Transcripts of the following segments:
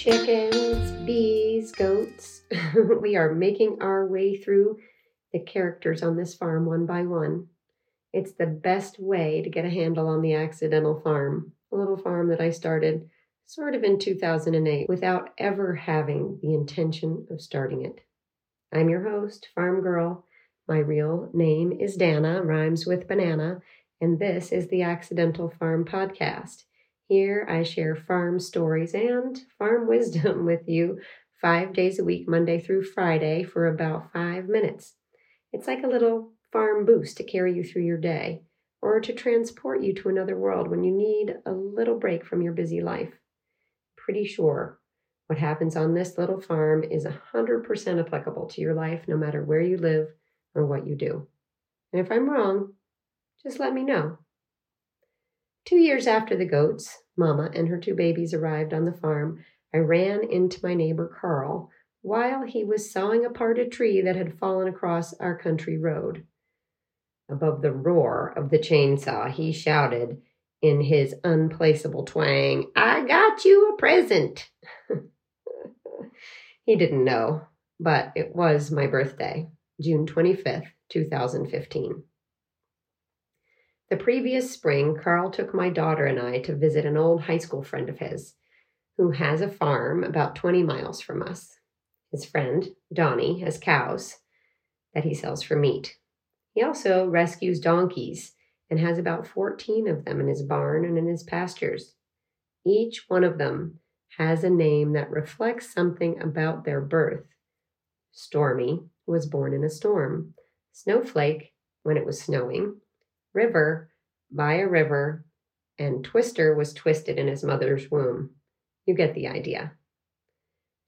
chickens, bees, goats. we are making our way through the characters on this farm one by one. It's the best way to get a handle on the accidental farm, a little farm that I started sort of in 2008 without ever having the intention of starting it. I'm your host, Farm Girl. My real name is Dana, rhymes with banana, and this is the Accidental Farm Podcast. Here I share farm stories and farm wisdom with you five days a week, Monday through Friday, for about five minutes. It's like a little farm boost to carry you through your day or to transport you to another world when you need a little break from your busy life. Pretty sure what happens on this little farm is 100% applicable to your life, no matter where you live or what you do. And if I'm wrong, just let me know. Two years after the goats, Mama, and her two babies arrived on the farm, I ran into my neighbor Carl while he was sawing apart a tree that had fallen across our country road. Above the roar of the chainsaw, he shouted in his unplaceable twang, I got you a present. he didn't know, but it was my birthday, June 25th, 2015. The previous spring, Carl took my daughter and I to visit an old high school friend of his who has a farm about 20 miles from us. His friend, Donnie, has cows that he sells for meat. He also rescues donkeys and has about 14 of them in his barn and in his pastures. Each one of them has a name that reflects something about their birth. Stormy was born in a storm. Snowflake, when it was snowing river by a river, and Twister was twisted in his mother's womb. You get the idea.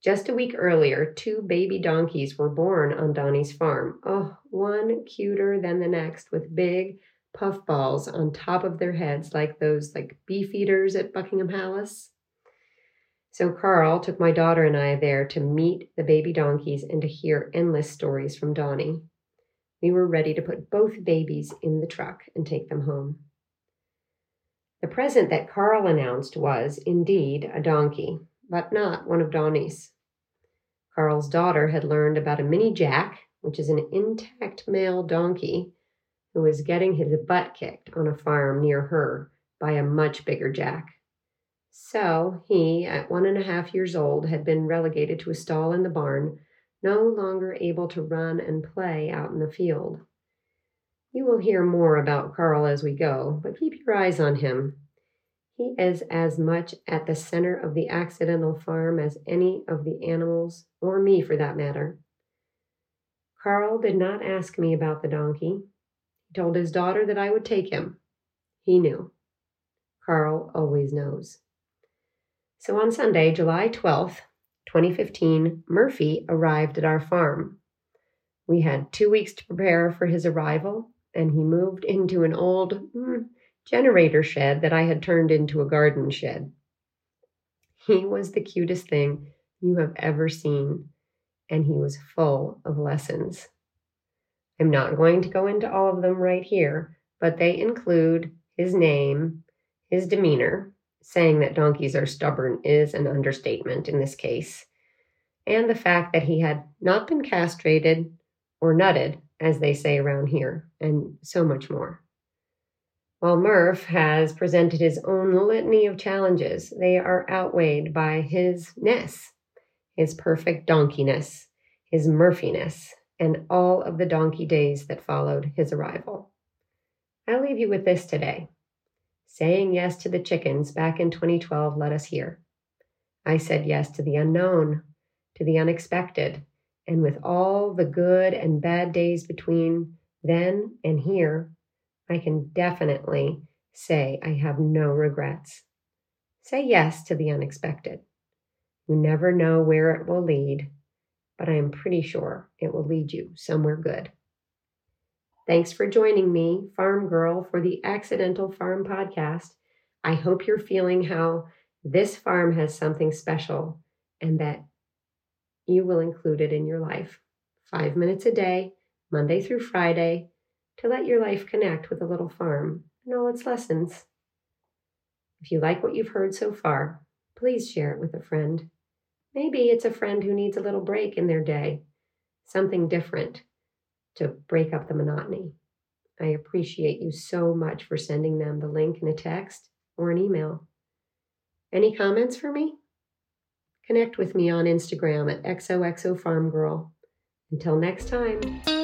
Just a week earlier, two baby donkeys were born on Donnie's farm. Oh, one cuter than the next, with big puffballs on top of their heads, like those like beef eaters at Buckingham Palace. So Carl took my daughter and I there to meet the baby donkeys and to hear endless stories from Donnie we were ready to put both babies in the truck and take them home. The present that Carl announced was, indeed, a donkey, but not one of Donnie's. Carl's daughter had learned about a mini jack, which is an intact male donkey, who was getting his butt kicked on a farm near her by a much bigger jack. So he, at one and a half years old, had been relegated to a stall in the barn no longer able to run and play out in the field. You will hear more about Carl as we go, but keep your eyes on him. He is as much at the center of the accidental farm as any of the animals, or me for that matter. Carl did not ask me about the donkey. He told his daughter that I would take him. He knew. Carl always knows. So on Sunday, July 12th, 2015, Murphy arrived at our farm. We had two weeks to prepare for his arrival, and he moved into an old mm, generator shed that I had turned into a garden shed. He was the cutest thing you have ever seen, and he was full of lessons. I'm not going to go into all of them right here, but they include his name, his demeanor, saying that donkeys are stubborn is an understatement in this case, and the fact that he had not been castrated or nutted, as they say around here, and so much more. While Murph has presented his own litany of challenges, they are outweighed by his ness, his perfect donkeyness, his Murphiness, and all of the donkey days that followed his arrival. I'll leave you with this today. Saying yes to the chickens back in 2012 let us hear. I said yes to the unknown, to the unexpected, and with all the good and bad days between then and here, I can definitely say I have no regrets. Say yes to the unexpected. You never know where it will lead, but I am pretty sure it will lead you somewhere good. Thanks for joining me, Farm Girl, for the Accidental Farm Podcast. I hope you're feeling how this farm has something special and that you will include it in your life. Five minutes a day, Monday through Friday, to let your life connect with a little farm and all its lessons. If you like what you've heard so far, please share it with a friend. Maybe it's a friend who needs a little break in their day, something different to break up the monotony. I appreciate you so much for sending them the link in a text or an email. Any comments for me? Connect with me on Instagram at XOXO Farm Girl. Until next time.